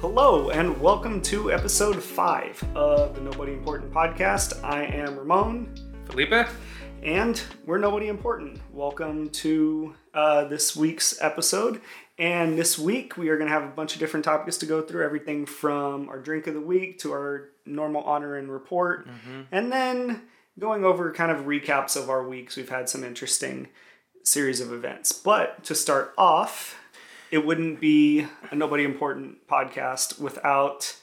Hello, and welcome to episode five of the Nobody Important podcast. I am Ramon, Felipe? and we're Nobody Important. Welcome to uh, this week's episode. And this week, we are going to have a bunch of different topics to go through everything from our drink of the week to our normal honor and report, and then going over kind of recaps of our weeks. We've had some interesting series of events. But to start off, it wouldn't be a Nobody Important podcast without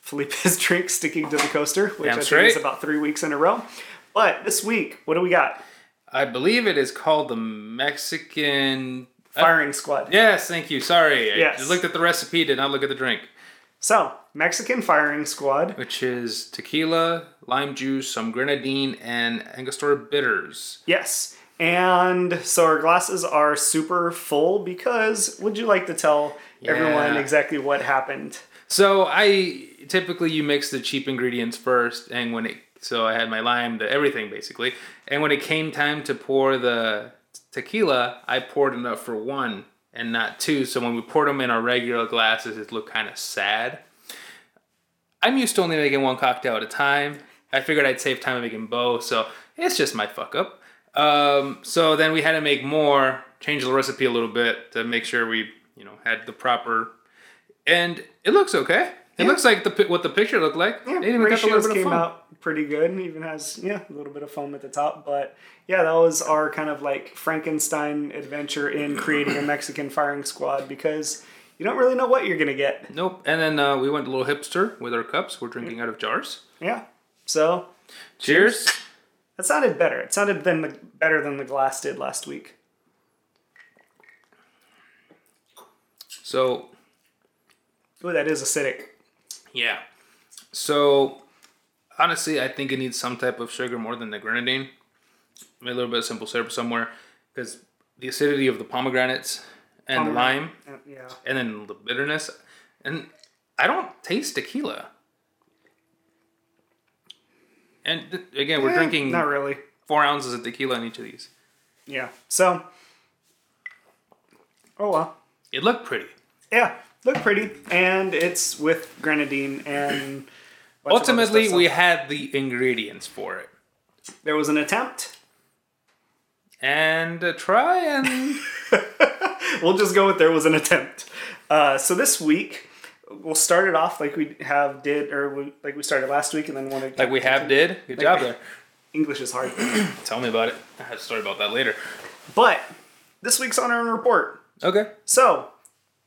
Felipe's drink sticking to the coaster, which Damn I think is about three weeks in a row. But this week, what do we got? I believe it is called the Mexican. Firing Squad. Yes, thank you. Sorry. I Yes. just looked at the recipe, did not look at the drink. So, Mexican Firing Squad. Which is tequila, lime juice, some grenadine, and Angostura bitters. Yes. And so our glasses are super full because would you like to tell everyone exactly what happened? So I typically you mix the cheap ingredients first, and when it so I had my lime, the everything basically, and when it came time to pour the tequila, I poured enough for one and not two. So when we poured them in our regular glasses, it looked kind of sad. I'm used to only making one cocktail at a time. I figured I'd save time making both, so it's just my fuck up. Um, so then we had to make more, change the recipe a little bit to make sure we, you know, had the proper and it looks okay. It Yeah. looks like the what the picture looked like. Yeah, it even got a little ratios came out pretty good. It even has yeah a little bit of foam at the top. But yeah, that was our kind of like Frankenstein adventure in creating a Mexican firing squad because you don't really know what you're gonna get. Nope. And then uh, we went a little hipster with our cups. We're drinking out of jars. Yeah. So Cheers. That sounded better. It sounded than the better than the glass did last week. So Ooh, that is acidic. yeah. So honestly, I think it needs some type of sugar more than the grenadine. Maybe a little bit of simple syrup somewhere because the acidity of the pomegranates and the lime, Yeah. and then the bitterness, and I don't taste tequila. And th- again, we're Eh, drinking Not really. four ounces of tequila in each of these. Yeah. So. Oh well. It looked pretty. Yeah. Look pretty, and it's with grenadine and. bunch of other Ultimately, we had the ingredients for it. there was an attempt. And a try and We'll just go with there was an attempt. Uh, so this week we'll start it off like we have did, or we, like we started last week, and then want to like we have did. Good job there. English is hard, Tell me about it. I have a story about that later. but this week's honor and report. Okay. So,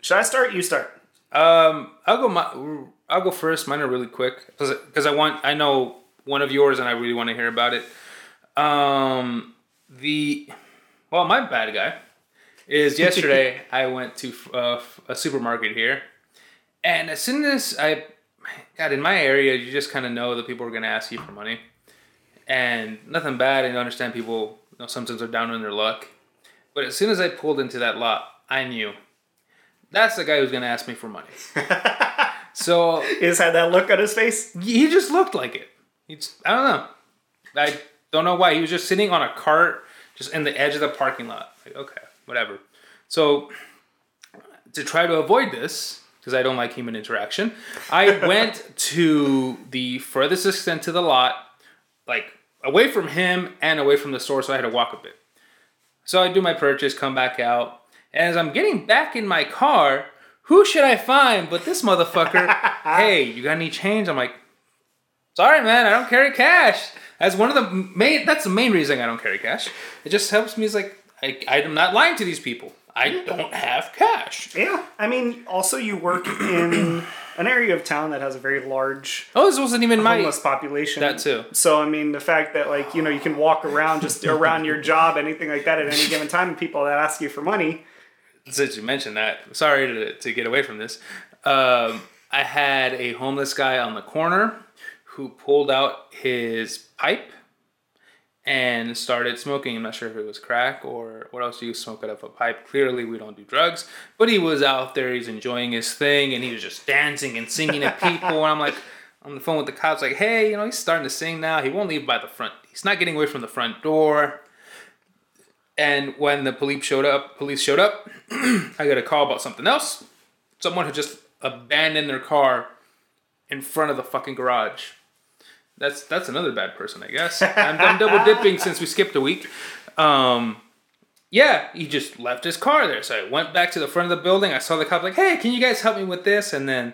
should I start? You start. Um, I'll go. My, I'll go first. Mine are really quick because I want. I know one of yours, and I really want to hear about it. Um, the well, my bad guy is yesterday. I went to uh, a supermarket here, and as soon as I got in my area, you just kind of know that people are going to ask you for money, and nothing bad. and I understand people. You know, sometimes are down on their luck, but as soon as I pulled into that lot, I knew that's the guy who's going to ask me for money. so He just had that look on his face. he just looked like it. He's, I don't know. I don't know why. He was just sitting on a cart, just in the edge of the parking lot. Like, okay, whatever. So to try to avoid this, because I don't like human interaction, I went to the furthest extent to the lot, like away from him and away from the store, so I had to walk a bit. So I do my purchase, come back out, and as I'm getting back in my car, who should I find but this motherfucker? hey, you got any change? I'm like, sorry, man, I don't carry cash. That's one of the main. That's the main reason I don't carry cash. It just helps me. It's like I, I'm not lying to these people. I don't have cash. Yeah, I mean, also you work in an area of town that has a very large Oh, this wasn't even my. homeless population. That too. So I mean, the fact that like you know you can walk around just around your job, anything like that at any given time, and people that ask you for money. Since you mentioned that, sorry to, to get away from this. Um, I had a homeless guy on the corner who pulled out his pipe and started smoking. I'm not sure if it was crack or what else do you smoke out of a pipe. Clearly, we don't do drugs, but he was out there. He's enjoying his thing, and he was just dancing and singing at people. and I'm like, on the phone with the cops, like, hey, you know, he's starting to sing now. He won't leave by the front. He's not getting away from the front door. And when the police showed up, police showed up. I got a call about something else. Someone had just abandoned their car in front of the fucking garage. That's that's another bad person, I guess. I'm, I'm double dipping since we skipped a week. Um, yeah, he just left his car there. So I went back to the front of the building. I saw the cop like, "Hey, can you guys help me with this?" And then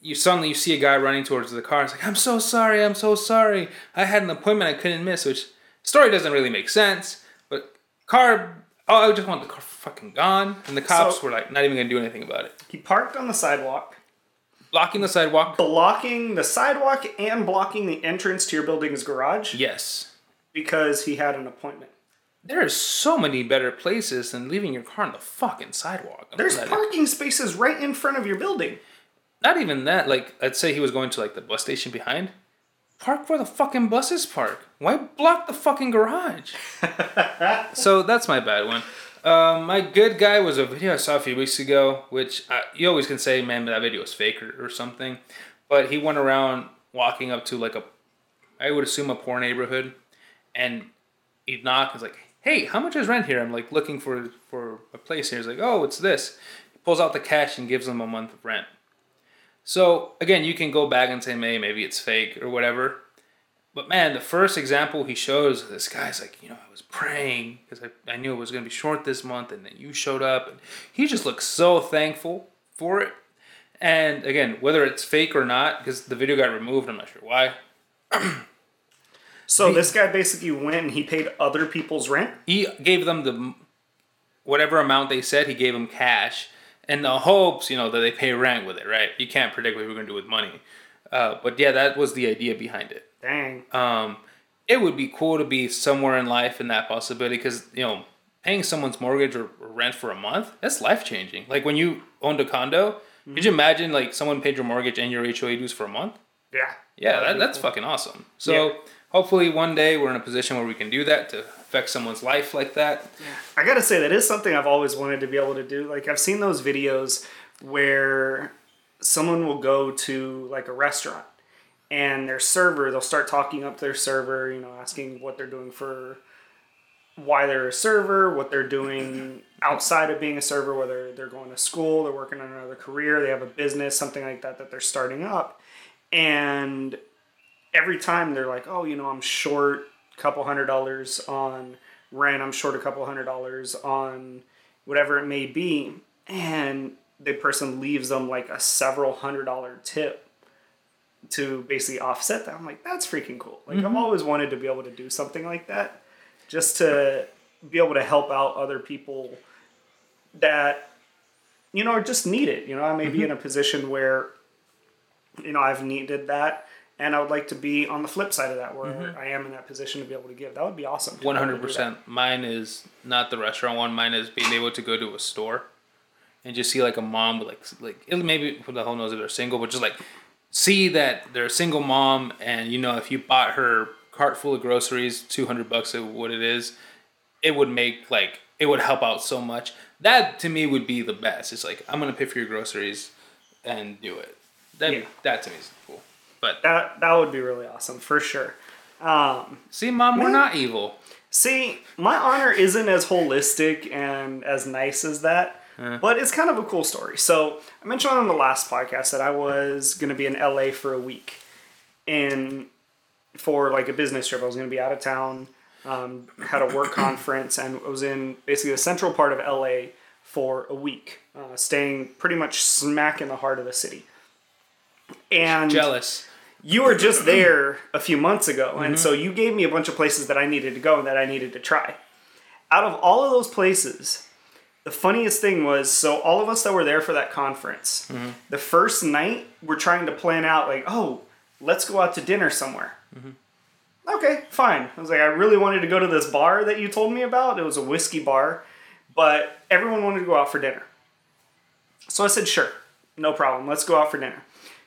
you suddenly you see a guy running towards the car. It's like, "I'm so sorry. I'm so sorry. I had an appointment I couldn't miss." Which story doesn't really make sense. But car, oh, I just want the car fucking gone. And the cops So- were like, not even gonna do anything about it, He parked on the sidewalk, blocking the sidewalk. blocking the sidewalk and blocking the entrance to your building's garage Yes. because he had an appointment. There are so many better places than leaving your car on the fucking sidewalk. I'm There's glad parking spaces right in front of your building. Not even that. Like, let's say he was going to like the bus station behind. Park where the fucking buses park. Why block the fucking garage? so that's my bad one. Um, my good guy was a video I saw a few weeks ago, which uh, you always can say, man, that video is fake or, or something. But he went around walking up to like a, I would assume a poor neighborhood, and he'd knock. He's like, "Hey, how much is rent here?" I'm like looking for for a place here. He's like, "Oh, it's this." He pulls out the cash and gives them a month of rent. So again, you can go back and say, "Hey, maybe it's fake or whatever." But man, the first example he shows, this guy's like, you know, I was praying because I, I knew it was going to be short this month, and then you showed up, and he just looks so thankful for it. And again, whether it's fake or not, because the video got removed, I'm not sure why. So this guy basically went and he paid other people's rent. He gave them the whatever amount they said. He gave them cash, in the hopes, you know, that they pay rent with it. Right? You can't predict what we're going to do with money. Uh, but yeah, that was the idea behind it. Dang. um, it would be cool to be somewhere in life in that possibility because you know paying someone's mortgage or, rent for a month that's life changing like when you owned a condo could you imagine like someone paid your mortgage and your hoa dues for a month Yeah. yeah that, that's fucking awesome so Yeah. hopefully one day we're in a position where we can do that to affect someone's life like that Yeah. I gotta say that is something I've always wanted to be able to do. Like I've seen those videos where someone will go to like a restaurant and their server they'll start talking up their server, you know, asking what they're doing for why they're a server, what they're doing outside of being a server, whether they're going to school, they're working on another career, they have a business, something like that that they're starting up. And every time they're like, oh, you know, I'm short a couple hundred dollars on rent, I'm short a couple hundred dollars on whatever it may be, and the person leaves them like a several hundred dollar tip to basically offset that. I'm like, that's freaking cool. Like I've mm-hmm. always wanted to be able to do something like that, just to be able to help out other people that you know are just need it. You know, I may be mm-hmm. in a position where you know I've needed that. And I would like to be on the flip side of that, where mm-hmm. I am in that position to be able to give. That would be awesome. One hundred percent. Mine is not the restaurant one. Mine is being able to go to a store and just see like a mom with like like maybe who the hell knows if they're single, but just like see that they're a single mom, and you know if you bought her cart full of groceries, two hundred bucks of what it is, it would make like it would help out so much. That to me would be the best. It's like I'm gonna pay for your groceries and do it. That Yeah. that to me is cool. But That that would be really awesome for sure. Um, see, mom, we're not evil. see, my honor isn't as holistic and as nice as that, but it's kind of a cool story. So I mentioned on the last podcast that I was going to be in LA for a week, and for like a business trip. I was going to be out of town, um, had a work conference, and was in basically the central part of LA for a week, uh, staying pretty much smack in the heart of the city. And Jealous. you were just there a few months ago, and so you gave me a bunch of places that I needed to go and that I needed to try. Out of all of those places, the funniest thing was so all of us that were there for that conference, mm-hmm. the first night we're trying to plan out like, oh, let's go out to dinner somewhere. Mm-hmm. Okay, fine. I was like, I really wanted to go to this bar that you told me about. It was a whiskey bar, but everyone wanted to go out for dinner. So I said, sure, no problem. Let's go out for dinner.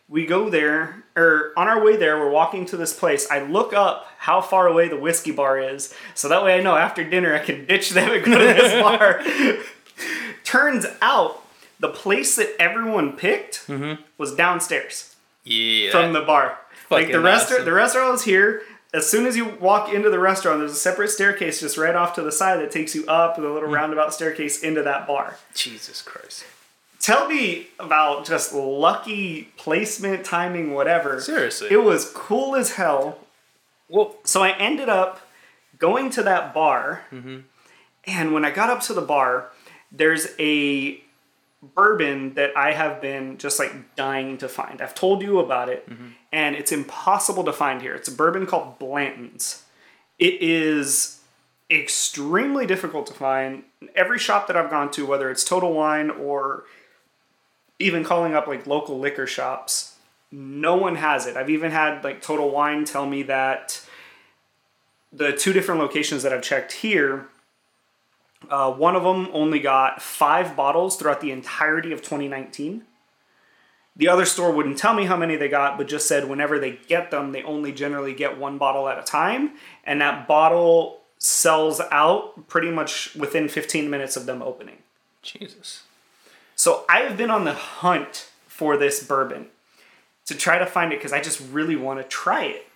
We go there, or on our way there, we're walking to this place. I look up how far away the whiskey bar is, so that way I know after dinner I can ditch them and go to this bar. Turns out the place that everyone picked mm-hmm. was downstairs Yeah. from the bar. Like the restaurant, awesome. the restaurant was here. As soon as you walk into the restaurant, there's a separate staircase just right off to the side that takes you up the little mm. roundabout staircase into that bar. Jesus Christ. tell me about just lucky placement, timing, whatever. Seriously. It was cool as hell. Well, So I ended up going to that bar, mm-hmm. and when I got up to the bar, there's a bourbon that I have been just like dying to find. I've told you about it, mm-hmm. and it's impossible to find here. It's a bourbon called Blanton's. It is extremely difficult to find. Every shop that I've gone to, whether it's Total Wine or even calling up like local liquor shops, no one has it. I've even had like Total Wine tell me that the two different locations that I've checked here, uh, one of them only got five bottles throughout the entirety of 2019. The other store wouldn't tell me how many they got, but just said whenever they get them, they only generally get one bottle at a time. And that bottle sells out pretty much within 15 minutes of them opening. Jesus. So I have been on the hunt for this bourbon to try to find it because I just really want to try it.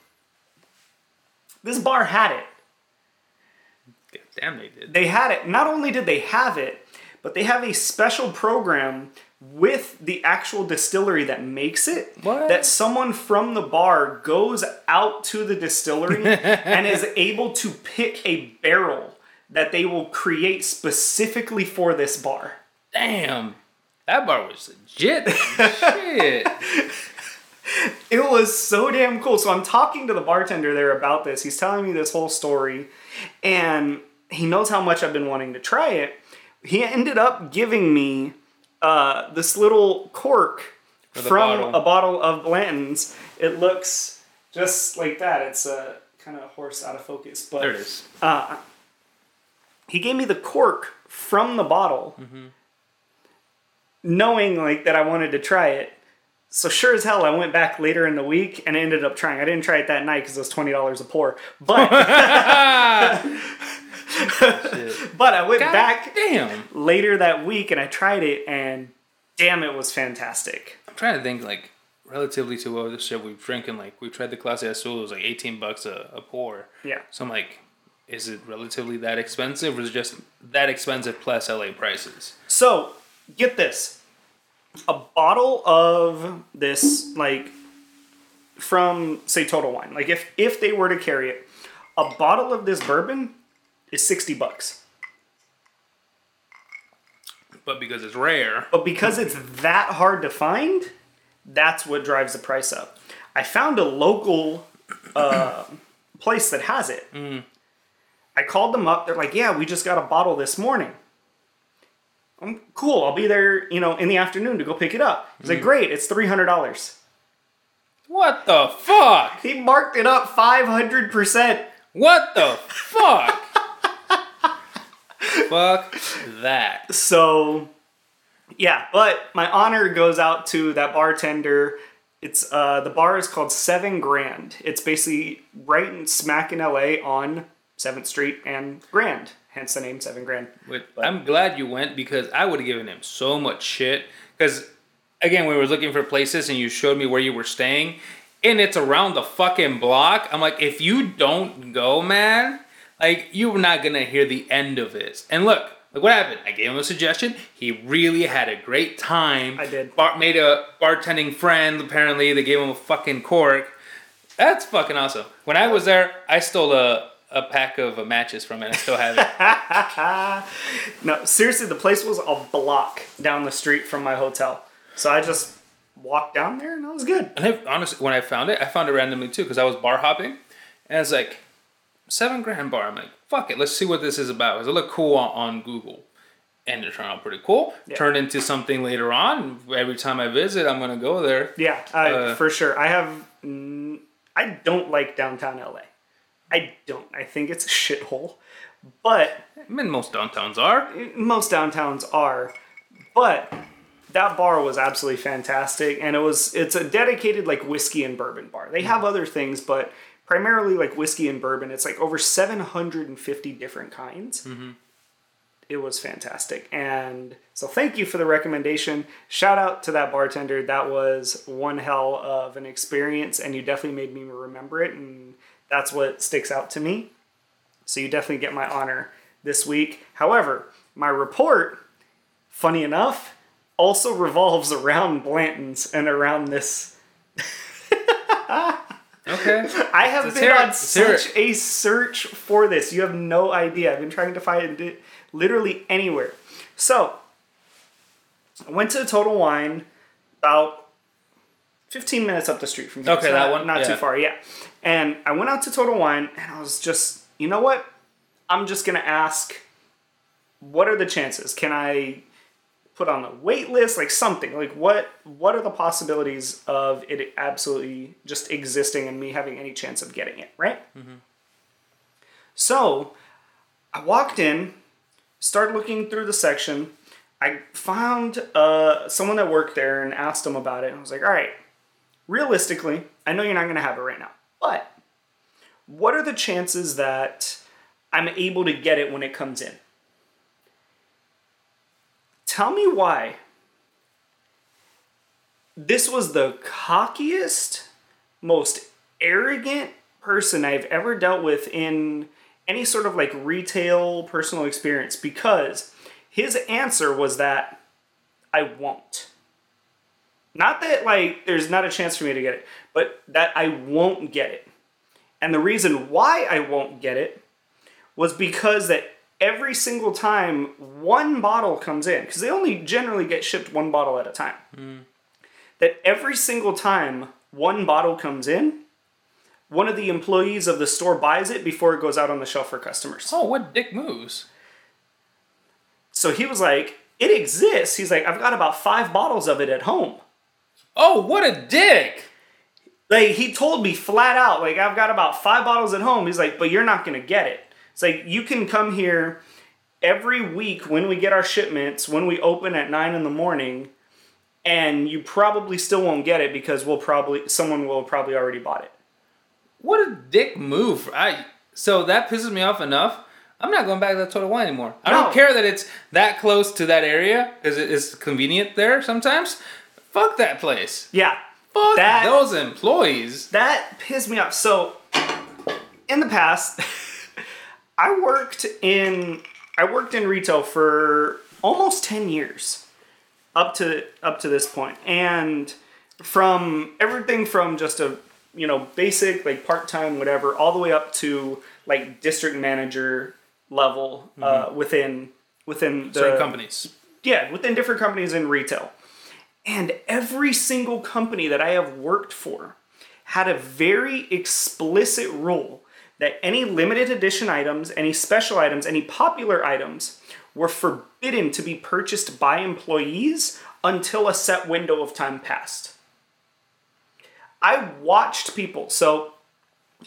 This bar had it. Damn, they did. They had it. Not only did they have it, but they have a special program with the actual distillery that makes it. What? That someone from the bar goes out to the distillery and is able to pick a barrel that they will create specifically for this bar. Damn. That bar was legit. Shit. It was so damn cool. So I'm talking to the bartender there about this. He's telling me this whole story, and he knows how much I've been wanting to try it. He ended up giving me uh, this little cork from bottle. a bottle of Blanton's. It looks just like that. It's a kind of horse out of focus, but There it is. uh, he gave me the cork from the bottle, knowing like that I wanted to try it. So sure as hell, I went back later in the week and ended up trying. I didn't try it that night because it was twenty dollars a pour. But. but I went God back damn. later that week and I tried it, and damn, it was fantastic. I'm trying to think like relatively to what other shit we've drinking. Like we tried the Clase Azul, it was like 18 bucks a, a pour. Yeah. So I'm like, is it relatively that expensive, or is it just that expensive plus LA prices? So get this: a bottle of this, like from say Total Wine, like if if they were to carry it, a bottle of this bourbon is sixty bucks. But because it's rare, But because it's that hard to find, that's what drives the price up. I found a local uh, place that has it. I called them up. They're like, "Yeah, we just got a bottle this morning." I'm cool. I'll be there, you know, in the afternoon to go pick it up. He's like, "Great, it's three hundred dollars." what the fuck? He marked it up five hundred percent. What the fuck? fuck that. So, yeah, but my honor goes out to that bartender. It's uh, the bar is called Seven Grand. It's basically right in smack in LA on Seventh Street and Grand, hence the name Seven Grand. But I'm glad you went because I would have given him so much shit. Because again, we were looking for places and you showed me where you were staying, and it's around the fucking block. I'm like, if you don't go, man, like you're not gonna hear the end of this. And look, look what happened. I gave him a suggestion. He really had a great time. I did. Bar- made a bartending friend. Apparently, they gave him a fucking cork. That's fucking awesome. When I was there, I stole a. A pack of uh, matches from it. I still have it. No, seriously, the place was a block down the street from my hotel. So I just walked down there and I was good. And I, honestly, when I found it, I found it randomly too because I was bar hopping, and it's like seven grand bar. I'm like, fuck it, let's see what this is about. Because it looked cool on, on Google, and it turned out pretty cool. Yeah. Turned into something later on. Every time I visit, I'm gonna go there. Yeah, I, Uh, for sure. I have. mm, I don't like downtown LA. I don't. I think it's a shithole. But I mean, most downtowns are. most downtowns are. But that bar was absolutely fantastic, and it was. It's a dedicated like whiskey and bourbon bar. They have other things, but primarily like whiskey and bourbon. It's like over seven hundred and fifty different kinds. Mm-hmm. It was fantastic, and so thank you for the recommendation. Shout out to that bartender. That was one hell of an experience, and you definitely made me remember it, and that's what sticks out to me. So you definitely get my honor this week. However, my report, funny enough, also revolves around Blanton's and around this. Okay. I have Let's been on such a search for this. You have no idea. I've been trying to find it literally anywhere. So, I went to Total Wine about 15 minutes up the street from here. Okay, so that not- one? Not too far, yeah. And I went out to Total Wine and I was just, you know what? I'm just going to ask, what are the chances? Can I put on a wait list like something like what what are the possibilities of it absolutely just existing and me having any chance of getting it right? Mm-hmm. so i walked in started looking through the section. I found uh, someone that worked there and asked them about it. And i was like all right realistically i know you're not going to have it right now but what are the chances that i'm able to get it when it comes in tell me why this was the cockiest, most arrogant person I've ever dealt with in any sort of like retail personal experience because his answer was that I won't. Not that like there's not a chance for me to get it, but that I won't get it. And the reason why I won't get it was because that every single time one bottle comes in, because they only generally get shipped one bottle at a time, that every single time one bottle comes in, one of the employees of the store buys it before it goes out on the shelf for customers. Oh, what dick moves? So he was like, It exists. He's like, I've got about five bottles of it at home. Oh, what a dick! Like he told me flat out, like I've got about five bottles at home. He's like, but you're not gonna get it. It's like you can come here every week when we get our shipments, when we open at nine in the morning, and you probably still won't get it because we'll probably someone will probably already bought it. What a dick move! I so that pisses me off enough. I'm not going back to that Total Wine anymore. I No. don't care that it's that close to that area because it is convenient there sometimes. Fuck that place. Yeah. Fuck That- those employees. That pissed me off. So, in the past, I worked in I worked in retail for almost ten years, up to up to this point, and from everything from just a you know basic like part time whatever, all the way up to like district manager level uh, within within the Certain companies. yeah, within different companies in retail. And every single company that I have worked for had a very explicit rule that any limited edition items, any special items, any popular items were forbidden to be purchased by employees until a set window of time passed. I watched people, so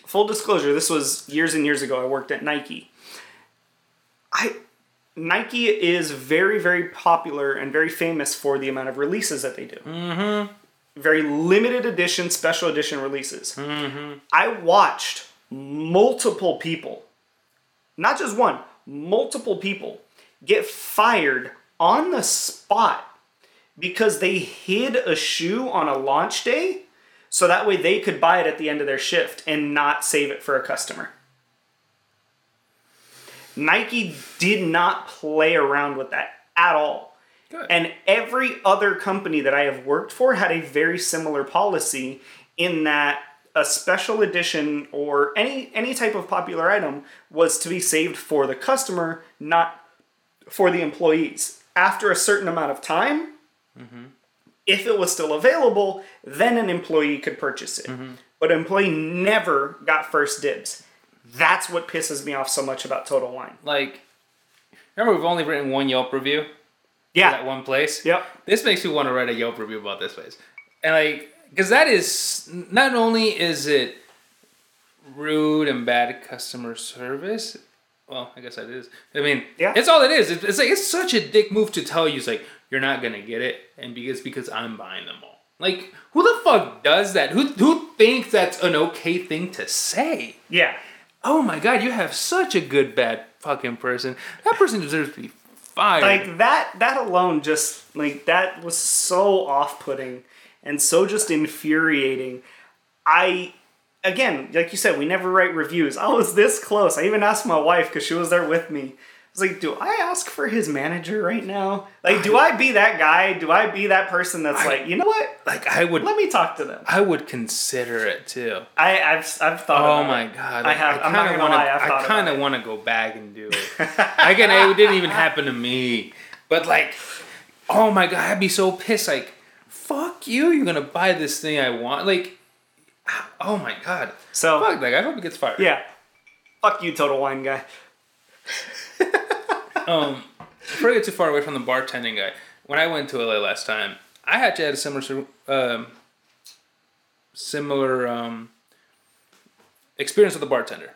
full disclosure, this was years and years ago. I worked at Nike. I Nike is very, very popular and very famous for the amount of releases that they do. Mm-hmm. Very limited edition, special edition releases. Mm-hmm. I watched multiple people, not just one, multiple people get fired on the spot because they hid a shoe on a launch day so that way they could buy it at the end of their shift and not save it for a customer. Nike did not play around with that at all. Good. And every other company that I have worked for had a very similar policy in that a special edition or any any type of popular item was to be saved for the customer, not for the employees. After a certain amount of time, mm-hmm. if it was still available, then an employee could purchase it. Mm-hmm. But an employee never got first dibs. That's what pisses me off so much about Total Wine. Like, remember we've only written one Yelp review Yeah. that one place. Yep. This makes me want to write a Yelp review about this place, and like, because that is not only is it rude and bad customer service. Well, I guess that is. I mean, Yeah. it's all it is. It's, it's like it's such a dick move to tell you, it's like you're not gonna get it, and because because I'm buying them all. Like, who the fuck does that? Who who thinks that's an okay thing to say? Yeah. Oh my god, you have such a good bad fucking person. That person deserves to be fired. like that that alone just like that was so off-putting and so just infuriating i again like you said we never write reviews i was this close i even asked my wife because she was there with me I was like, do I ask for his manager right now? Like, do I be that guy? Do I be that person that's like, you know what? Like I would, Let me talk to them. I would consider it too. I, I've, I've thought. Oh my it. god! I have- I'm not kinda gonna wanna, lie, I've thought I kind of want to go back and do it. I can. It didn't even happen to me, but like, oh my god, I'd be so pissed. Like, fuck you! You're gonna buy this thing I want. Like, oh my god. So Fuck that guy. I hope he gets fired. yeah, fuck you, total wine guy. Um, before I get too far away from the bartending guy, when I went to LA last time, I actually had a similar, um, similar um, experience with the bartender,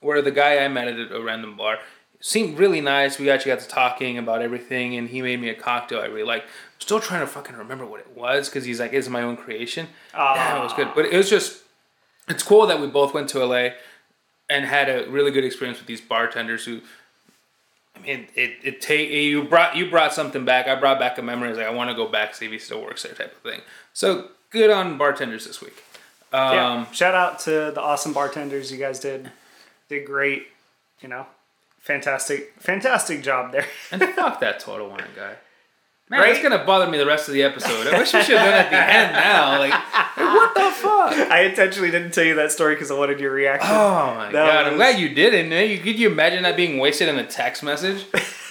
where the guy I met at a random bar seemed really nice. We actually got to talking about everything, and he made me a cocktail I really liked. Still trying to fucking remember what it was because he's like, "It's my own creation." Damn, it was good, but it was just, it's cool that we both went to LA and had a really good experience with these bartenders who I mean, it it take you brought you brought something back. I brought back a memory. I was like, I want to go back see if he still works there, type of thing. So good on bartenders this week. Um, yeah. Shout out to the awesome bartenders. You guys did did great. You know, fantastic, fantastic job there. And fuck that total wine guy. Man, Right? it's gonna bother me the rest of the episode. I wish we should have done it at the end now. Like, like, what the fuck? I intentionally didn't tell you that story because I wanted your reaction. Oh my That god! I'm glad you didn't. You could you imagine that being wasted in a text message?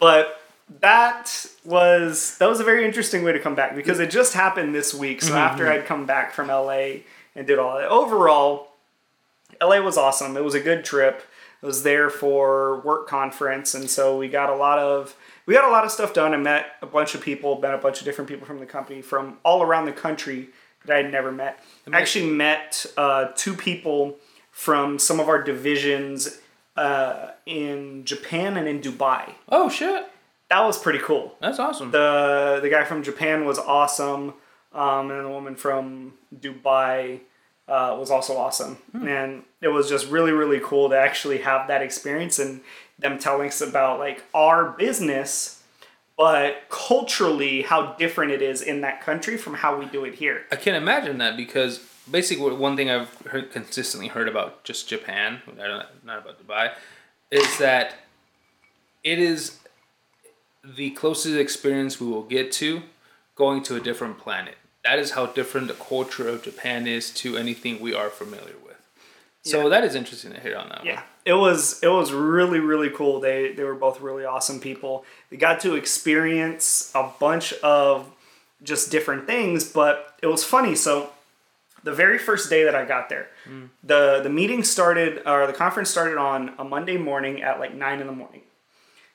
But that was that was a very interesting way to come back because it just happened this week. Mm-hmm, So after I'd come back from LA and did all that, overall, LA was awesome. It was a good trip. I was there for work conference, and so we got a lot of we got a lot of stuff done. I met a bunch of people, met a bunch of different people from the company from all around the country that I had never met. I actually met uh, two people from some of our divisions uh, in Japan and in Dubai Oh shit! that was pretty cool. That's awesome. The the guy from Japan was awesome, um, and the woman from Dubai uh, was also awesome. And it was just really really cool to actually have that experience and them telling us about like our business, but culturally how different it is in that country from how we do it here. I can't imagine that because basically one thing I've heard, consistently heard about just Japan, not about Dubai, is that it is the closest experience we will get to going to a different planet. That is how different the culture of Japan is to anything we are familiar with. So Yeah. that is interesting to hear on that. Yeah, it was it was really really cool. They they were both really awesome people. They got to experience a bunch of just different things, but it was funny. So the very first day that I got there, hmm. the the meeting started or the conference started on a Monday morning at like nine in the morning.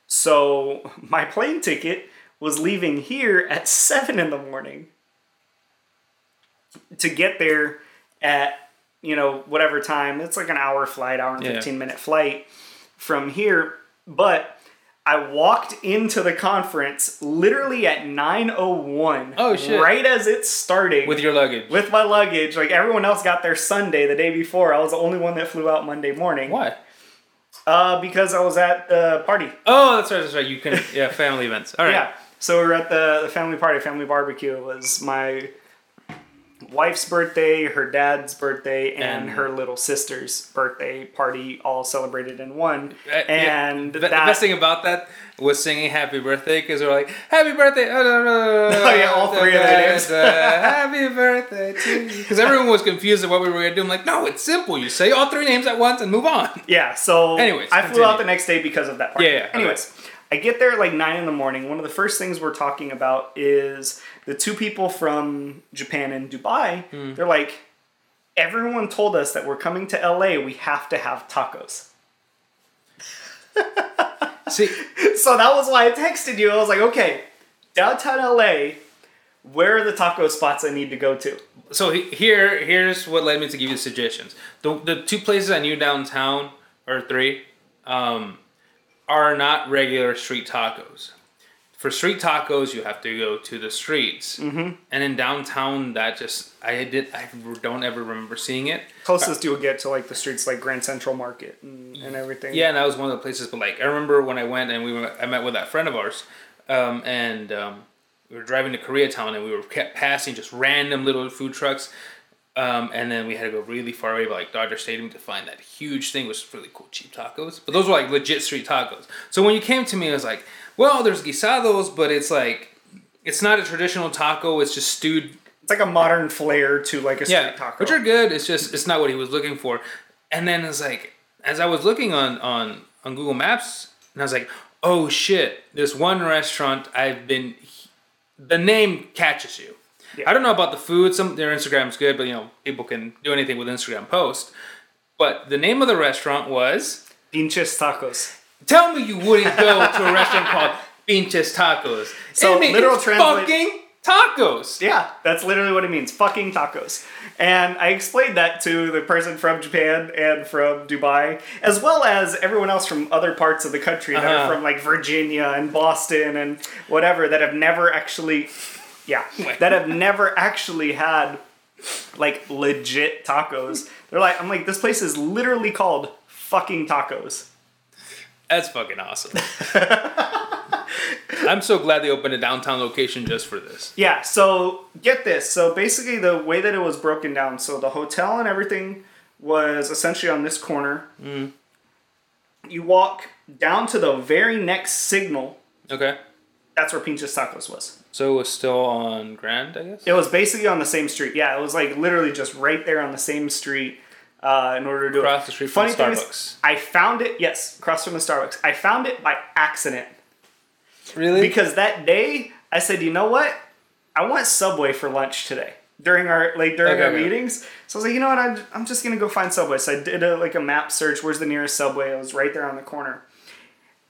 So my plane ticket was leaving here at seven in the morning to get there at you know whatever time. It's like an hour flight, hour and Yeah. fifteen minute flight from here. But I walked into the conference literally at nine oh one. Oh, shit. Right as it's starting With your luggage. with my luggage. Like everyone else got there Sunday, the day before. I was the only one that flew out Monday morning. Why? Uh, because I was at the party. Oh, that's right. That's right. You can. Yeah, family events. All right. Yeah. So we were at the, the family party, family barbecue. It was my wife's birthday, her dad's birthday, and, And- her little sister's birthday party, all celebrated in one. Uh, yeah. And the, that, the best thing about that was singing "Happy Birthday" because we're like "Happy Birthday!" Oh, no, no, no, Oh, yeah, all three of their names. Uh, uh, uh, happy birthday to you. Because everyone was confused at what we were gonna do. I'm like, no, it's simple. You say all three names at once and move on. Yeah, so Anyways, I flew out the next day because of that party. Yeah, yeah, okay. Anyways, I get there at like nine in the morning. One of the first things we're talking about is the two people from Japan and Dubai. Hmm. They're like, everyone told us that we're coming to LA, we have to have tacos. See, So that was why I texted you. I was like, okay, downtown LA, where are the taco spots I need to go to? so here, here's what led me to give you suggestions. The the two places I knew downtown, or three, um, are not regular street tacos. For street tacos, you have to go to the streets, mm-hmm. and in downtown, that just I did I don't ever remember seeing it. Closest you'll get to like the streets like Grand Central Market and, and everything. Yeah, and that was one of the places. But like, I remember when I went and we were, I met with that friend of ours, um, and um, we were driving to Koreatown, and we were kept passing just random little food trucks. Um, and then we had to go really far away, by like Dodger Stadium, to find that huge thing, which was really cool, cheap tacos. But those were like legit street tacos. So when you came to me, I was like, well, there's guisados, but it's like, it's not a traditional taco. It's just stewed It's like a modern flair to like a street yeah, taco. which are good. It's just it's not what he was looking for. And then it's like as I was looking on on on Google Maps, and I was like, oh shit, this one restaurant I've been. The name catches you. Yeah. I don't know about the food. Some their Instagram's good, but you know people can do anything with Instagram post. But the name of the restaurant was. Pinches tacos. Tell me you wouldn't go to a restaurant called Pinches Tacos. So, It literal translate- fucking tacos. Yeah, that's literally what it means. Fucking tacos. And I explained that to the person from Japan and from Dubai, as well as everyone else from other parts of the country that Uh-huh. are from like Virginia and Boston and whatever that have never actually, yeah, that have never actually had like legit tacos. They're like, I'm like, this place is literally called fucking tacos. That's fucking awesome. I'm so glad they opened a downtown location just for this. Yeah, so get this. So basically, the way that it was broken down, so the hotel and everything was essentially on this corner. Mm. You walk down to the very next signal. Okay. That's where Pinches Tacos was. So it was still on Grand, I guess? It was basically on the same street. Yeah, it was like literally just right there on the same street. Uh, in order to do it. Across the street from thing is, I found it. Yes, across from the Starbucks. I found it by accident. Really? because that day I said, you know what? I want Subway for lunch today during our like during Okay, our okay. meetings. So I was like, you know what? I'm, I'm just gonna go find Subway. So I did a, like a map search. Where's the nearest Subway? It was right there on the corner.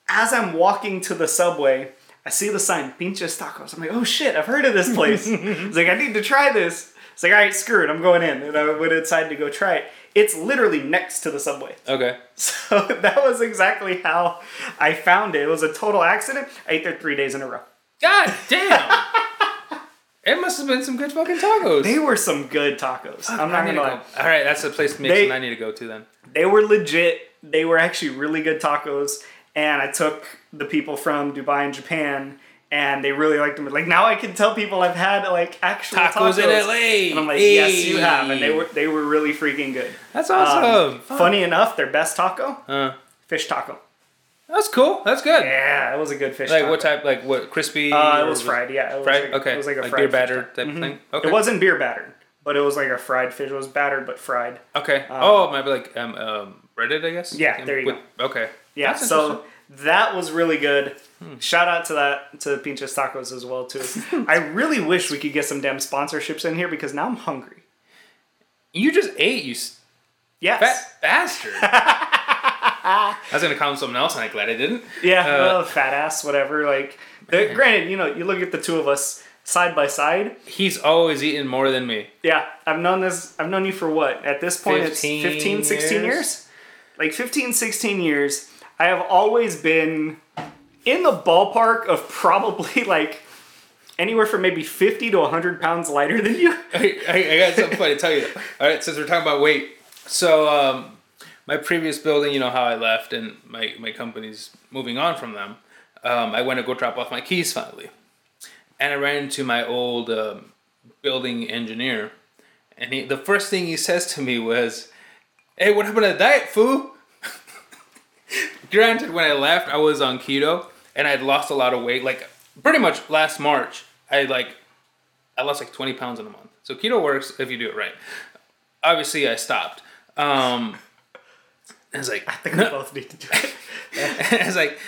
As I'm walking to the Subway, I see the sign Pinches Tacos. I'm like, oh shit! I've heard of this place. it's like I need to try this. It's like, all right, screw it. I'm going in, and I went inside to go try it. It's literally next to the Subway. okay. So that was exactly how I found it. It was a total accident. I ate there three days in a row. God damn! it must have been some good fucking tacos. They were some good tacos. I'm not gonna lie. All right, that's the place Mixon They- I need to go to then. They were legit. They were actually really good tacos. And I took the people from Dubai and Japan, and they really liked them. Like now, I can tell people I've had like actual tacos, Tacos in LA. And I'm like, yes, you have, and they were they were really freaking good. That's Um, awesome. funny enough, their best taco, Uh, fish taco. that's cool. That's good. Yeah, it was a good fish. Like taco. what type? Like what? Crispy? Uh, it was fried. Yeah, it was Fried. Like, okay. It was like a like fried beer batter type of thing. Okay. It wasn't beer battered, but it was like a fried fish. It was battered but fried. Okay. oh, maybe like um, um breaded, I guess. Yeah, Like, there you with- Okay. Yeah, That's so. That was really good. Shout out to that to the Pinches Tacos as well too. I really wish we could get some damn sponsorships in here because now I'm hungry. You just ate, you Yes. fat bastard. I was gonna call him something else, and I'm glad I didn't. yeah, Uh, well, fat ass, whatever. Like, granted, you know, you look at the two of us side by side. He's always eaten more than me. Yeah, I've known this. I've known you for what? At this point, 15 it's 15, 16 years? years? Like 15, 16 years. I have always been in the ballpark of probably like anywhere from maybe 50 to 100 pounds lighter than you. I, I, I got something funny to tell you. All right, since we're talking about weight, so um, my previous building, you know how I left, and my my company's moving on from them. Um, I went to go drop off my keys finally, and I ran into my old um, building engineer, and he, the first thing he says to me was, "Hey, what happened to the diet, foo?" Granted, when I left, I was on keto, and I'd lost a lot of weight. Like pretty much last March, I like I lost like 20 pounds in a month. So keto works if you do it right. Obviously, I stopped. Um, I was like, I think we both need to do it. I was like,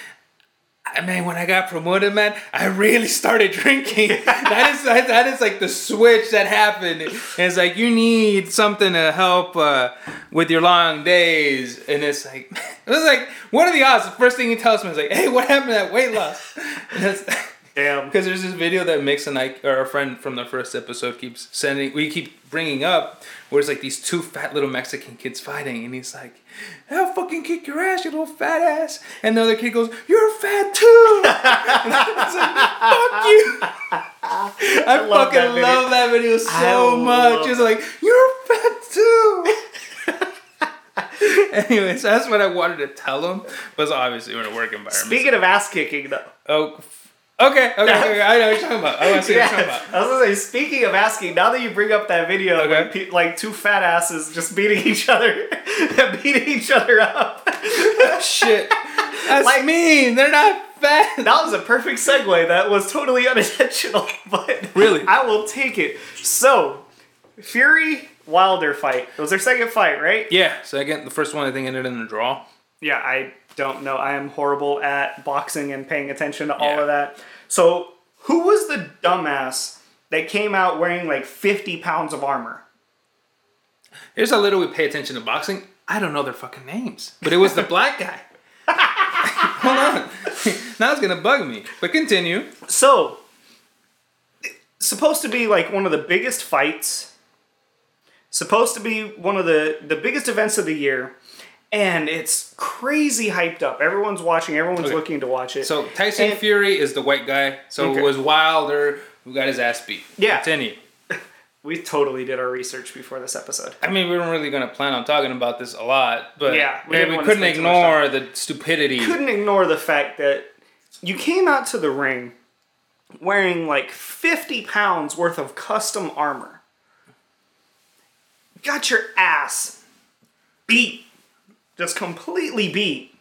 I mean, when I got promoted, man, I really started drinking. that is that, is like the switch that happened. And it's like you need something to help uh, with your long days, and it's like it was like what are the odds? The first thing he tells me is like, hey, what happened to that weight loss? Damn. because there's this video that Mix and I, or a friend from the first episode, keeps sending. We keep bringing up where it's like these two fat little Mexican kids fighting, and he's like, "I'll fucking kick your ass, you little fat ass," and the other kid goes, "You're fat too." and I was like, "Fuck you." I, love fucking that love that video so I much. He's like, "You're fat too." Anyways, that's what I wanted to tell him, but it's obviously in a work environment. Speaking of ass kicking, though, oh, Okay, okay, okay, I know what you're talking about. Oh, I want to see what you're talking about. I was gonna say, speaking of asking, now that you bring up that video, Okay. like, pe- like two fat asses just beating each other, beating each other up. Shit, that's Like- mean. They're not fat. That was a perfect segue. That was totally unintentional, but Really? I will take it. So, Fury Wilder fight. It was their second fight, right? Yeah. second. the first one I think ended in a draw. Yeah, I don't know. I am horrible at boxing and paying attention to all Yeah. of that. So, who was the dumbass that came out wearing like 50 pounds of armor? Here's how little we pay attention to boxing. I don't know their fucking names, but it was the black guy. Hold on. now it's gonna bug me. But continue. So, supposed to be like one of the biggest fights, supposed to be one of the the biggest events of the year, and it's crazy hyped up. Everyone's watching. Everyone's Okay. looking to watch it. So Tyson And- Fury is the white guy. So Okay. it was Wilder who got his ass beat. Yeah. Continue. we totally did our research before this episode. I mean, we weren't really gonna plan on talking about this a lot, but Yeah, we we, we couldn't spend too much ignore the stupidity. Couldn't ignore the fact that you came out to the ring wearing like 50 pounds worth of custom armor. Got your ass beat, just completely beat.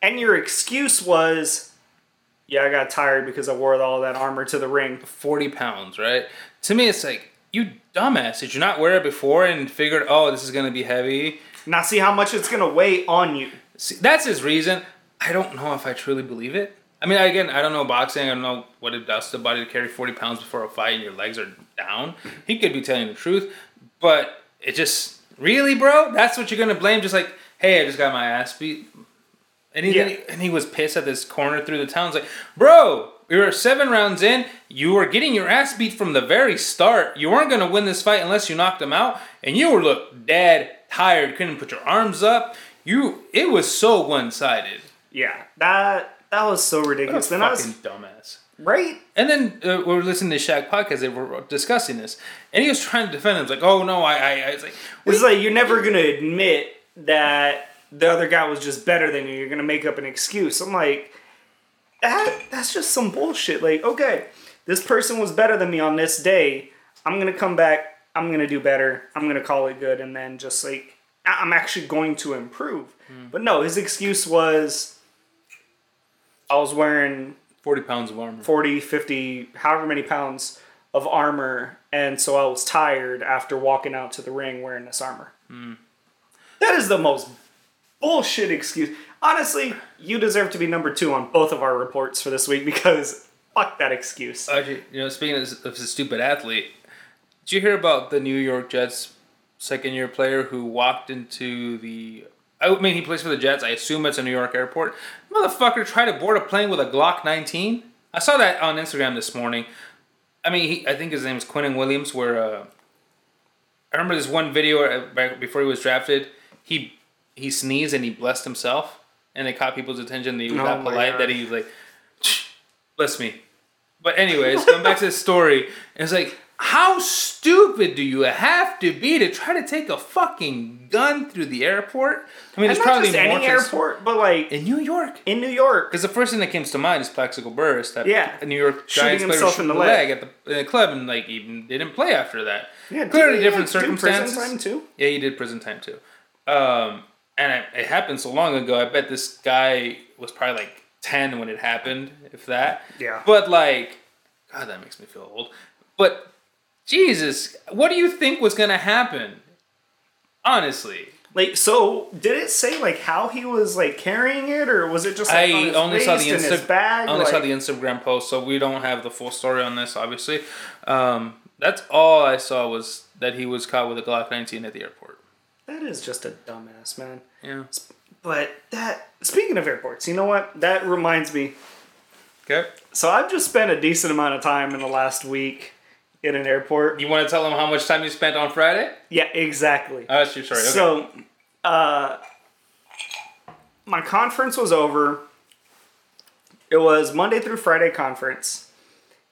And your excuse was, yeah, I got tired because I wore all that armor to the ring. 40 pounds, right? To me, it's like, you dumbass. Did you not wear it before and figured, oh, this is going to be heavy? Now, see how much it's gonna weigh on you. See, that's his reason. I don't know if I truly believe it. I mean, again, I don't know boxing. I don't know what it does to the body to carry 40 pounds before a fight and your legs are down. He could be telling the truth, but it just, really, bro? That's what you're going to blame? Just like, hey, I just got my ass beat. And he, Yeah. and he was pissed at this corner through the town. It's like, bro, we were seven rounds in. You were getting your ass beat from the very start. You weren't going to win this fight unless you knocked him out. And you were look dead tired. Couldn't put your arms up. You, it was so one sided. Yeah, that that was so ridiculous. Then I Fucking was dumbass. right. And then uh, we were listening to Shaq podcast. They were discussing this, and he was trying to defend him. It's like, oh no, I, I, I was like, It's like you're never gonna admit that the other guy was just better than you. You're gonna make up an excuse. I'm like, that that's just some bullshit. Like, okay, this person was better than me on this day. I'm gonna come back. I'm gonna do better. I'm gonna call it good, and then just like I'm actually going to improve. Hmm. But no, his excuse was I was wearing forty pounds of armor. 40, 50, however many pounds of armor, and so I was tired after walking out to the ring wearing this armor. Hmm. That is the most bullshit excuse. Honestly, you deserve to be number two on both of our reports for this week because fuck that excuse. Actually, you know, speaking of, a stupid athlete, did you hear about the New York Jets second year player who walked into the? I mean, he plays for the Jets. I assume it's a New York airport. Motherfucker tried to board a plane with a Glock 19. I saw that on Instagram this morning. I mean, he, I think his name is Quinnen Williams. Where uh, I remember this one video uh, before he was drafted. He he sneezed and he blessed himself, and it caught people's attention. That he was Oh that polite God. that he was like, bless me. But anyways, going back to the story, it's like, how stupid do you have to be to try to take a fucking gun through the airport? I mean, it's not probably just any airport, but like in New York. in New York. Because the first thing that comes to mind is Plaxico Burress, that Yeah. New York Shooting Giants himself in the leg, leg. at the, in the club, and like even didn't play after that. Yeah, clearly different like, do prison circumstances. time too? Yeah, he did prison time too. Um, and it, it happened so long ago. I bet this guy was probably like ten when it happened, if that. Yeah. But like, God, that makes me feel old. But Jesus, what do you think was gonna happen? Honestly, Like, so did it say like how he was like carrying it, or was it just like, on I his only saw the waist in his Insta- bag? I only saw the Instagram post, so we don't have the full story on this. Obviously, um, that's all I saw was that he was caught with a Glock 19 at the airport. That is just a dumbass, man. Yeah. But that speaking of airports, you know what? That reminds me. Okay. So I've just spent a decent amount of time in the last week in an airport. You want to tell them how much time you spent on Friday? Yeah, exactly. Oh, that's your story. Okay. So, uh, my conference was over. It was Monday through Friday conference,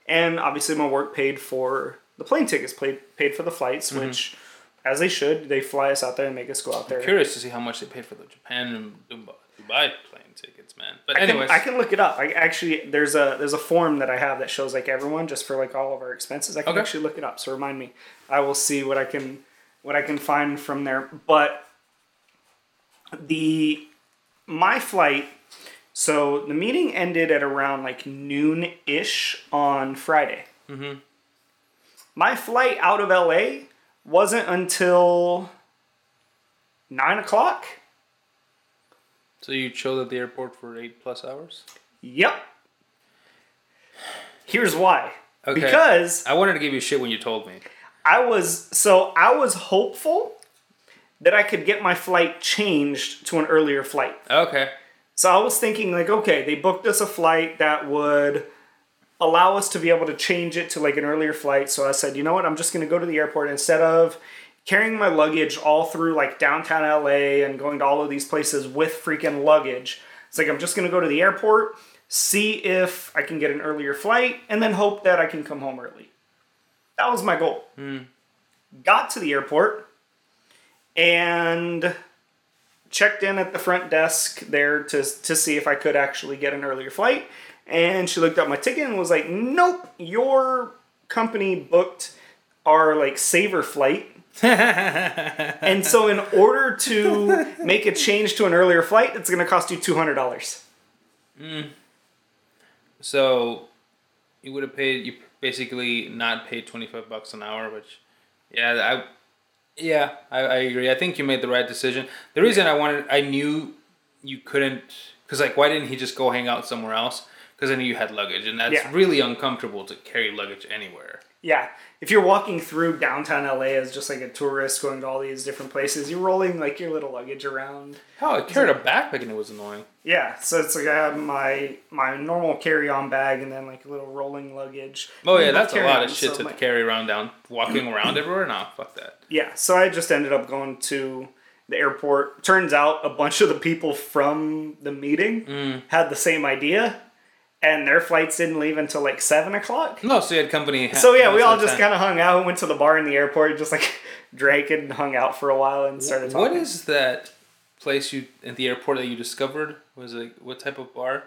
and obviously my work paid for the plane tickets, paid paid for the flights, Mm-hmm. which, as they should, they fly us out there and make us go out there. Curious to see how much they paid for the Japan and Dubai Dubai plane tickets, man. But I can, anyways, I can look it up. I actually there's a there's a form that I have that shows like everyone just for like all of our expenses. I can Okay. actually look it up. So remind me. I will see what I can what I can find from there. But the my flight. So the meeting ended at around like noon ish on Friday. Mhm. My flight out of LA wasn't until nine o'clock. so you chilled at the airport for eight plus hours. Yep. Here's why. Okay. Because I wanted to give you shit when you told me. I was so I was hopeful that I could get my flight changed to an earlier flight. Okay. So I was thinking like, okay, they booked us a flight that would allow us to be able to change it to like an earlier flight. So I said, you know what? I'm just going to go to the airport instead of carrying my luggage all through like downtown LA and going to all of these places with freaking luggage. It's like I'm just going to go to the airport, see if I can get an earlier flight, and then hope that I can come home early. That was my goal. Hmm. Got to the airport and checked in at the front desk there to, to see if I could actually get an earlier flight. And she looked up my ticket and was like, "Nope, your company booked our like saver flight." and so, in order to make a change to an earlier flight, it's going to cost you two hundred dollars. Mm. So you would have paid you basically not paid twenty five bucks an hour, which yeah, I yeah, I, I agree. I think you made the right decision. The reason I wanted I knew you couldn't because like why didn't he just go hang out somewhere else? Because I knew you had luggage, and that's Yeah. really uncomfortable to carry luggage anywhere. Yeah, if you're walking through downtown LA as just like a tourist going to all these different places, you're rolling like your little luggage around. Hell, I carried a backpack and it was annoying. Yeah, so it's like I have my my normal carry on bag and then like a little rolling luggage. Oh yeah, that's a lot of shit so to carry around down, walking around everywhere. Nah, fuck that. Yeah, so I just ended up going to the airport. Turns out a bunch of the people from the meeting Mm. had the same idea, and their flights didn't leave until like seven o'clock. No, so you had company. So yeah, we all just kind of hung out, and went to the bar in the airport, just like drank and hung out for a while and started talking. What is that place you at the airport that you discovered? Was it what type of bar?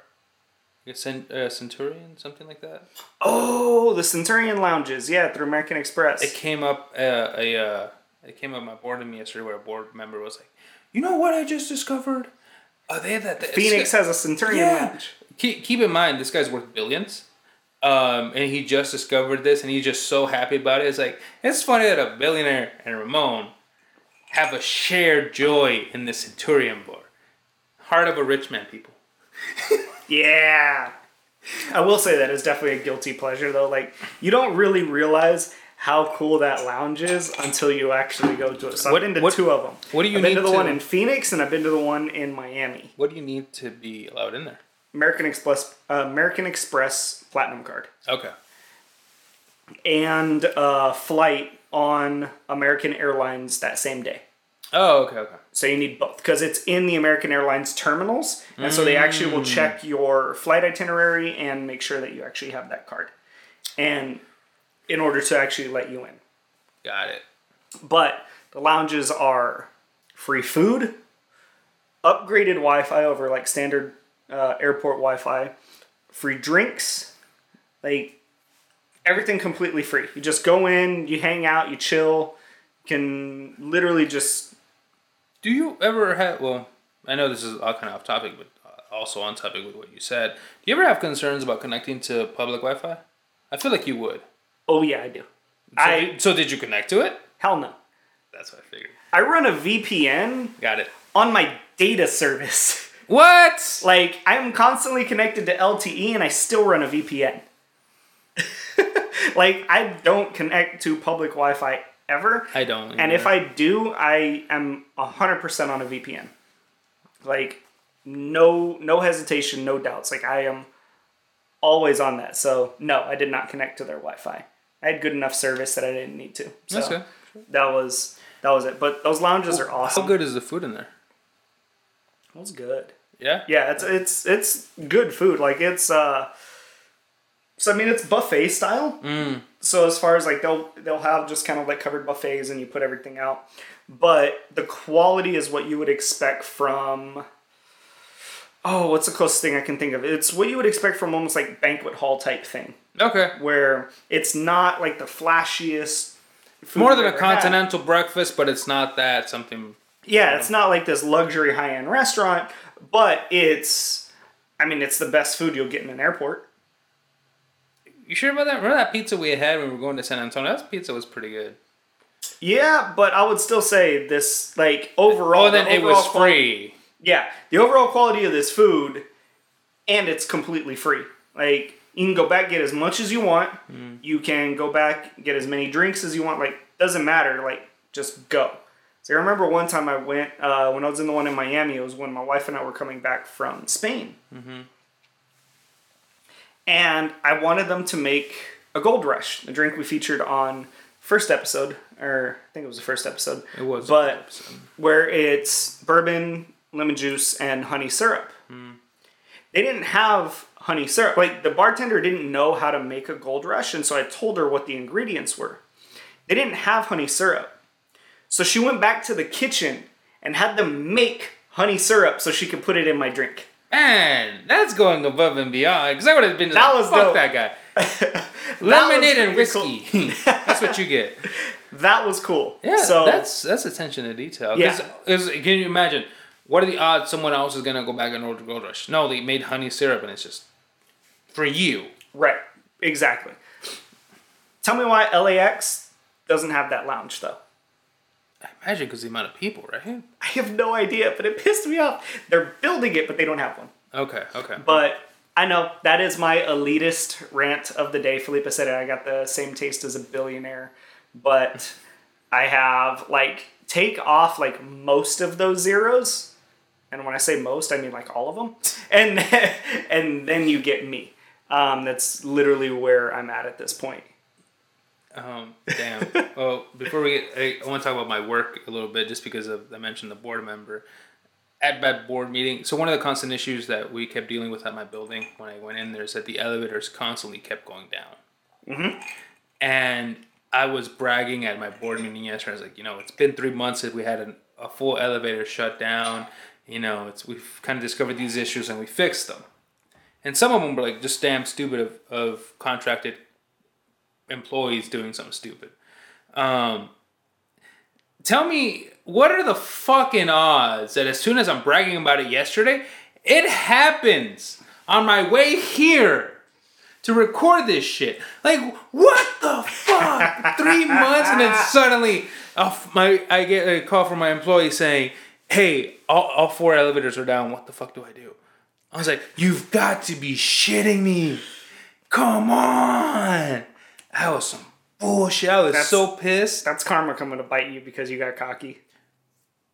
A cent, uh, Centurion, something like that. Oh, the Centurion Lounges, yeah, through American Express. It came up uh, a uh, it came up my board to me yesterday where a board member was like, "You know what I just discovered? Oh, they that that- Phoenix has a Centurion Yeah. Lounge. Keep, keep in mind, this guy's worth billions. Um, and he just discovered this, and he's just so happy about it. It's like it's funny that a billionaire and Ramon have a shared joy in the Centurion bar. Heart of a rich man, people. Yeah. I will say that is definitely a guilty pleasure though. Like you don't really realize how cool that lounge is until you actually go to it. So What- I've been to what- two of them. what do you I've been need to the to- one in Phoenix and I've been to the one in Miami. What do you need to be allowed in there? American Express uh, American Express Platinum card Okay. and a flight on American Airlines that same day. Oh, okay, okay. So you need both because it's in the American Airlines terminals, and so they actually will check your flight itinerary and make sure that you actually have that card, and in order to actually let you in. Got it. But the lounges are free food, upgraded Wi-Fi over like standard uh, airport Wi-Fi, free drinks, like everything completely free. You just go in, you hang out, you chill, you can literally just Do you ever have? Well, I know this is all kind of off topic, but also on topic with what you said. Do you ever have concerns about connecting to public Wi-Fi? I feel like you would. oh yeah, I do. So, I so did you connect to it? hell no. That's what I figured. I run a VPN Got it. on my data service. What? like I'm constantly connected to LTE and I still run a VPN. like I don't connect to public Wi-Fi ever. I don't. And if I do, I am 100% on a VPN. Like no no hesitation, no doubts. Like I am always on that. So no, I did not connect to their Wi-Fi. I had good enough service that I didn't need to. So That's good. that was that was it. But those lounges are awesome. How good is the food in there? That was good. Yeah. Yeah, it's it's it's good food. Like it's uh so I mean it's buffet style. Mm. So as far as like they'll they'll have just kind of like covered buffets and you put everything out. But the quality is what you would expect from oh, what's the closest thing I can think of? It's what you would expect from almost like banquet hall type thing, Okay. where it's not like the flashiest. food More than a ever had. continental breakfast, but it's not that something. Yeah, it's not like this luxury high end restaurant, but it's. I mean, it's the best food you'll get in an airport. You sure about that? Remember that pizza we had when we were going to San Antonio? That pizza was pretty good. Yeah, but I would still say this like overall. Oh, then the it was overall quali- free. yeah, the overall quality of this food, and it's completely free. Like you can go back get as much as you want. Mm. You can go back get as many drinks as you want. Like doesn't matter. Like just go. So I remember one time I went uh, when I was in the one in Miami. It was when my wife and I were coming back from Spain, and I wanted them to make a Gold Rush, the drink we featured on first episode, or I think it was the first episode. It was. but where it's bourbon, lemon juice, and honey syrup. They didn't have honey syrup. Like the bartender didn't know how to make a Gold Rush, and so I told her what the ingredients were. They didn't have honey syrup, so she went back to the kitchen and had them make honey syrup so she could put it in my drink. Man, that's going above and beyond. Because I would have been That like, was fuck dope. that guy. That Lemonade and pretty cool. whiskey. that's what you get. That was cool. Yeah, so that's that's attention to detail. Yeah. Because can you imagine? What are the odds someone else is gonna go back and order Gold Rush? No, they made honey syrup and it's just for you. right, exactly. Tell me why LAX doesn't have that lounge though. I imagine because the amount of people, right? I have no idea, but it pissed me off. They're building it, but they don't have one. Okay, okay. But I know that is my elitist rant of the day. Felipe said it. I got the same taste as a billionaire, but I have like take off like most of those zeros, and when I say most, I mean like all of them, and and then you get me. Um, that's literally where I'm at at this point. Um, damn. well, before we get, I, I want to talk about my work a little bit, just because of I mentioned the board member at that board meeting. So one of the constant issues that we kept dealing with at my building when I went in there is that the elevators constantly kept going down. Mm-hmm. And I was bragging at my board meeting yesterday. I was like, you know, it's been three months since we had an, a full elevator shut down. You know, it's we've kind of discovered these issues and we fixed them. And some of them were like just damn stupid of, of contracted employees doing something stupid. Um, tell me, what are the fucking odds that as soon as I'm bragging about it yesterday, it happens on my way here to record this shit? Like, what the fuck? Three months and then suddenly, my I get a call from my employee saying, "Hey, all, all four elevators are down. What the fuck do I do?" I was like, "You've got to be shitting me! Come on!" That was some bullshit. I was That's- so pissed. That's karma coming to bite you because you got cocky.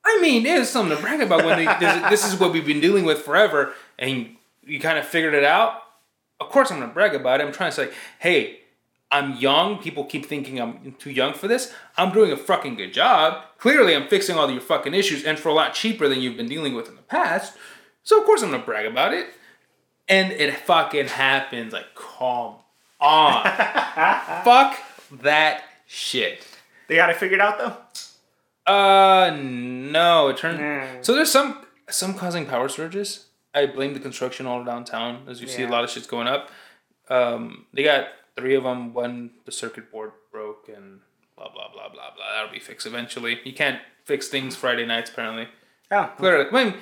I mean, it was something to brag about when they, this, this is what we've been dealing with forever, and you kind of figured it out. Of course, I'm gonna brag about it. I'm trying to say, hey, I'm young. People keep thinking I'm too young for this. I'm doing a fucking good job. Clearly, I'm fixing all your fucking issues, and for a lot cheaper than you've been dealing with in the past. So of course, I'm gonna brag about it. And it fucking happens. Like, come on. Fuck that shit. They got it figured out though. Uh, no. It turned. Mm. So there's some some causing power surges. I blame the construction all downtown, as you see a lot of shit's going up. Um, they got three of them. One the circuit board broke, and blah blah blah blah blah. That'll be fixed eventually. You can't fix things Friday nights apparently. Oh, Clearly, I mean,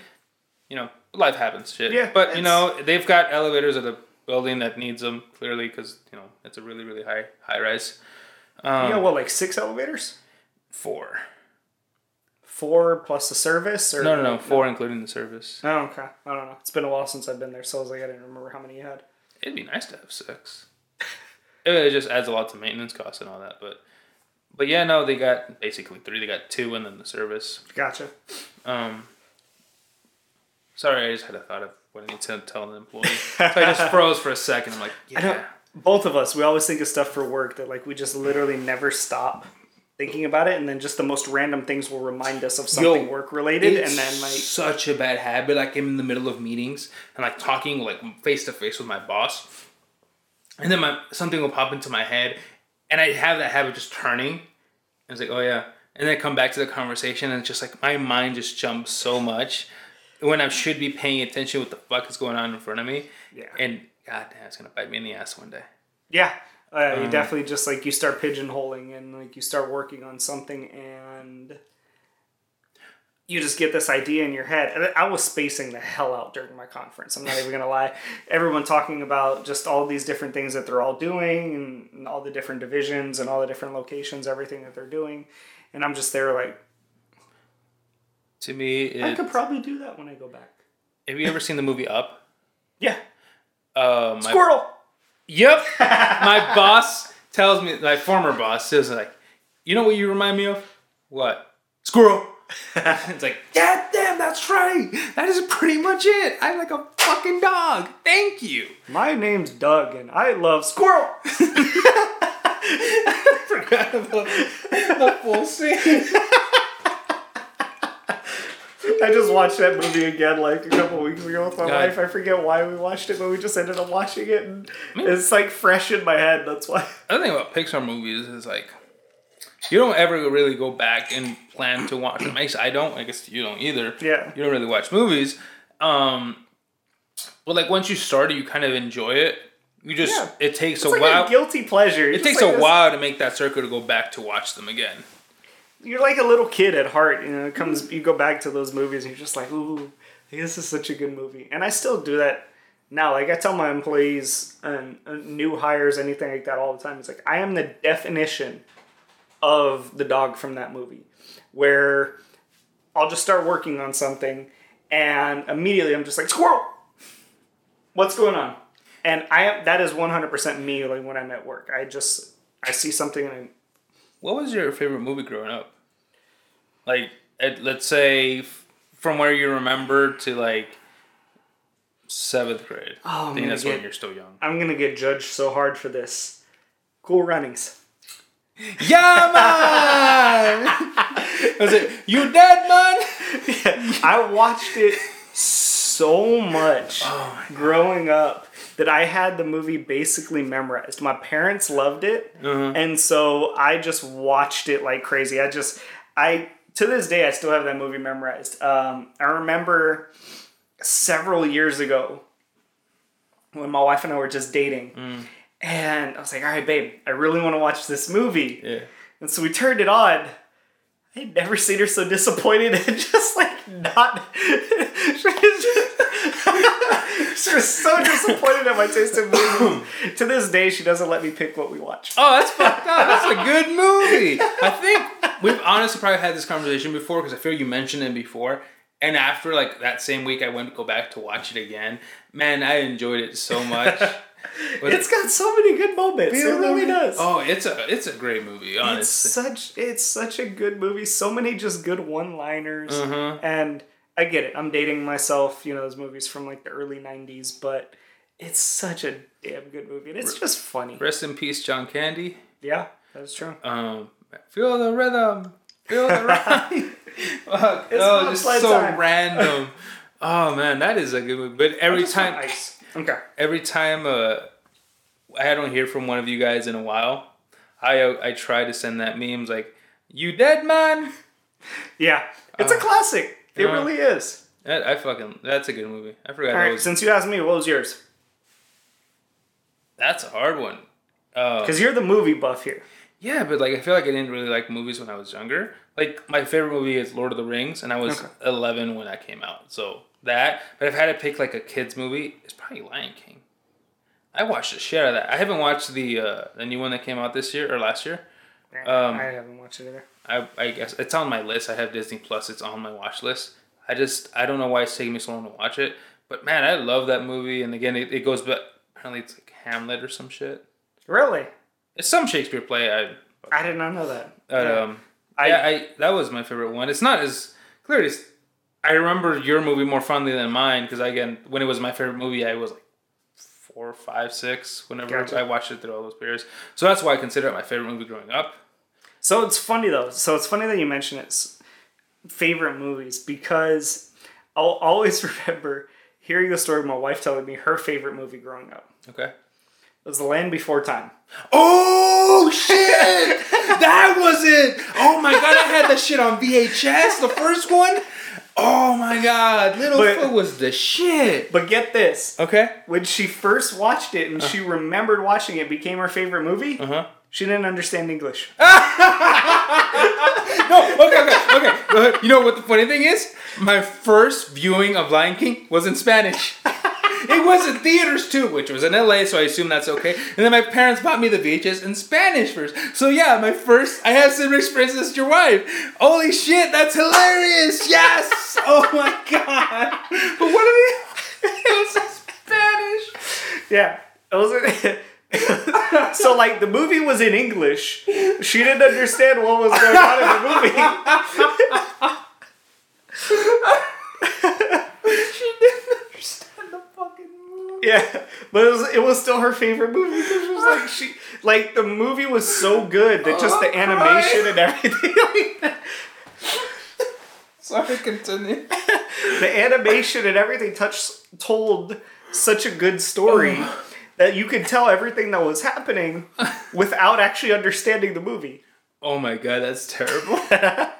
you know, life happens, shit. Yeah, But you know, they've got elevators at a building that needs them clearly because you know it's a really really high high rise. Um, you got what, like six elevators? four. Four plus the service, or No, no, no, four including the service. Oh, okay. I don't know. It's been a while since I've been there, so I was like, I didn't remember how many you had. It'd be nice to have six. it just adds a lot to maintenance costs and all that, but but yeah, no, they got basically three. They got two and then the service. Gotcha. Um, sorry, I just had a thought of what I need to tell an employee. so I just froze for a second. I'm like, yeah, Both of us, we always think of stuff for work that like we just literally never stop thinking about it, and then just the most random things will remind us of something Yo, work related, and then like such a bad habit. Like I'm in the middle of meetings and like talking like face to face with my boss, and then my something will pop into my head, and I have that habit just turning. And it's like, oh yeah, and then I come back to the conversation, and it's just like my mind just jumps so much. When I should be paying attention what the fuck is going on in front of me. Yeah. And god damn, it's gonna bite me in the ass one day. Yeah. Uh, Uh-huh. you definitely just like you start pigeonholing and like you start working on something and you just get this idea in your head. And I was spacing the hell out during my conference. I'm not even gonna lie. Everyone talking about just all these different things that they're all doing and, and all the different divisions and all the different locations, everything that they're doing. And I'm just there like, To me, I could probably do that when I go back. have you ever seen the movie Up? Yeah. Uh, my, Squirrel! Yep. my boss tells me, my former boss says like, you know what you remind me of? What? Squirrel. it's like, God damn, that's right. That is pretty much it. I'm like a fucking dog. Thank you. My name's Doug and I love squirrel! Forgot about the full scene. I just watched that movie again like a couple weeks ago with my God. wife. I forget why we watched it, but we just ended up watching it, and it's like fresh in my head. That's why. The other thing about Pixar movies is like, you don't ever really go back and plan to watch them. I guess I don't. I guess you don't either. Yeah. You don't really watch movies. Um, but like once you start it, you kind of enjoy it. You just Yeah. it takes It's a like while. a guilty pleasure. it takes a while to make that circle to go back to watch them again. You're like a little kid at heart. You know, it comes. You go back to those movies, and you're just like, "Ooh, this is such a good movie." And I still do that now. Like I tell my employees and new hires, anything like that, all the time. It's like I am the definition of the dog from that movie, where I'll just start working on something, and immediately I'm just like, "Squirrel, what's going on?" And I am that is 100% me. Like when I'm at work, I just I see something and I What was your favorite movie growing up? Like, at, let's say f- from where you remember to like seventh grade. Oh, I think that's when you're still young. I'm gonna get judged so hard for this. Cool runnings. Yeah, man. was it you dead, man? I watched it so much Oh growing up that I had the movie basically memorized. My parents loved it, Uh-huh. and so I just watched it like crazy. I just, I to this day, I still have that movie memorized. Um, I remember several years ago when my wife and I were just dating. Mm. And I was like, all right, babe, I really want to watch this movie. Yeah. And so we turned it on. I had never seen her so disappointed and just like not. she was so disappointed at my taste in movies. to this day, she doesn't let me pick what we watch. Oh, that's fucked up. That's a good movie. I think we've honestly probably had this conversation before because I feel you mentioned it before. And after like that same week, I went to go back to watch it again. Man, I enjoyed it so much. It's got so many good moments. It really does. Oh, it's a it's a great movie. it's Honestly, such it's such a good movie. So many just good one-liners. Mhm. And I get it. I'm dating myself. You know, those movies from like the early '90s, but it's such a damn good movie, and it's just funny. rest in peace, John Candy. Yeah, that's true. Um, feel the rhythm, feel the. Fuck, It's oh, just so time. random. Oh man, that is a good movie. But every time, ice. Okay. every time uh, I don't hear from one of you guys in a while, I uh, I try to send that memes like, "You dead man." Yeah, it's a classic. It uh, really is. That, I fucking that's a good movie. I forgot All right, was. since you asked me, what was yours? That's a hard one. Uh, Because you're the movie buff here. yeah, but like I feel like I didn't really like movies when I was younger. Like my favorite movie is Lord of the Rings, and I was Okay. eleven when that came out. So that, but if I had to pick like a kids movie, it's probably Lion King. I watched the shit out of that. I haven't watched the uh, the new one that came out this year or last year. Um, I haven't watched it either. I, I guess it's on my list. I have Disney Plus. It's on my watch list. I just I don't know why it's taking me so long to watch it. But man, I love that movie. And again, it, it goes back. Apparently, it's like Hamlet or some shit. Really? It's some Shakespeare play. I I did not know that. but, Yeah. um I- yeah, I that was my favorite one. It's not as clear as I remember your movie more fondly than mine because again, when it was my favorite movie, I was like four, five, six. Whenever Gotcha. I watched it through all those periods, so that's why I consider it my favorite movie growing up. So it's funny though. So it's funny that you mention it's favorite movies because I'll always remember hearing the story of my wife telling me her favorite movie growing up. Okay. It was The Land Before Time. Oh shit! that was it. Oh my god, I had that shit on VHS. The first one. Oh my god, Littlefoot was the shit. But get this. Okay. When she first watched it and she remembered watching it, became her favorite movie, Uh huh. She didn't understand English. No, okay, okay, okay. You know what the funny thing is? My first viewing of Lion King was in Spanish. It was in theaters too, which was in LA, so I assume that's okay. And then my parents bought me the VHS in Spanish first. So yeah, my first, I have similar experience as your wife. Holy shit, that's hilarious! Yes! Oh my god! But what are they? It was in Spanish. Yeah. It was so like the movie was in English. She didn't understand what was going on in the movie. She didn't understand the fucking movie. Yeah, but it was it was still her favorite movie because it was like she like the movie was so good that just the Oh, animation and everything like that, Sorry, continue. the animation and everything touched told such a good story oh. That you could tell everything that was happening without actually understanding the movie. Oh my god, that's terrible.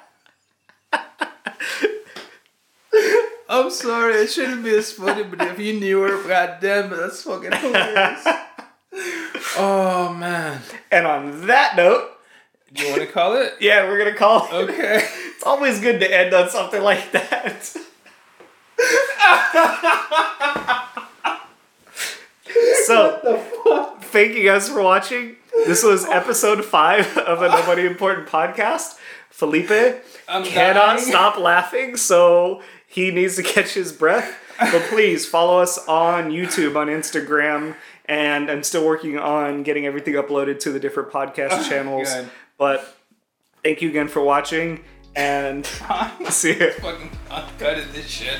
I'm sorry, it shouldn't be as funny, but if you knew her, goddamn it, that's fucking hilarious. Oh man. And on that note, Do you want to call it? yeah, we're gonna call. It. Okay. It's always good to end on something like that. so, thank you guys for watching. This was episode five of a Nobody Important podcast. Felipe I'm cannot dying. stop laughing, so he needs to catch his breath. But please follow us on YouTube, on Instagram, and I'm still working on getting everything uploaded to the different podcast channels. God. But thank you again for watching, and see you. fucking cut this shit.